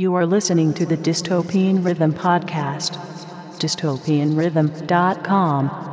You are listening to the Dystopian Rhythm podcast. dystopianrhythm.com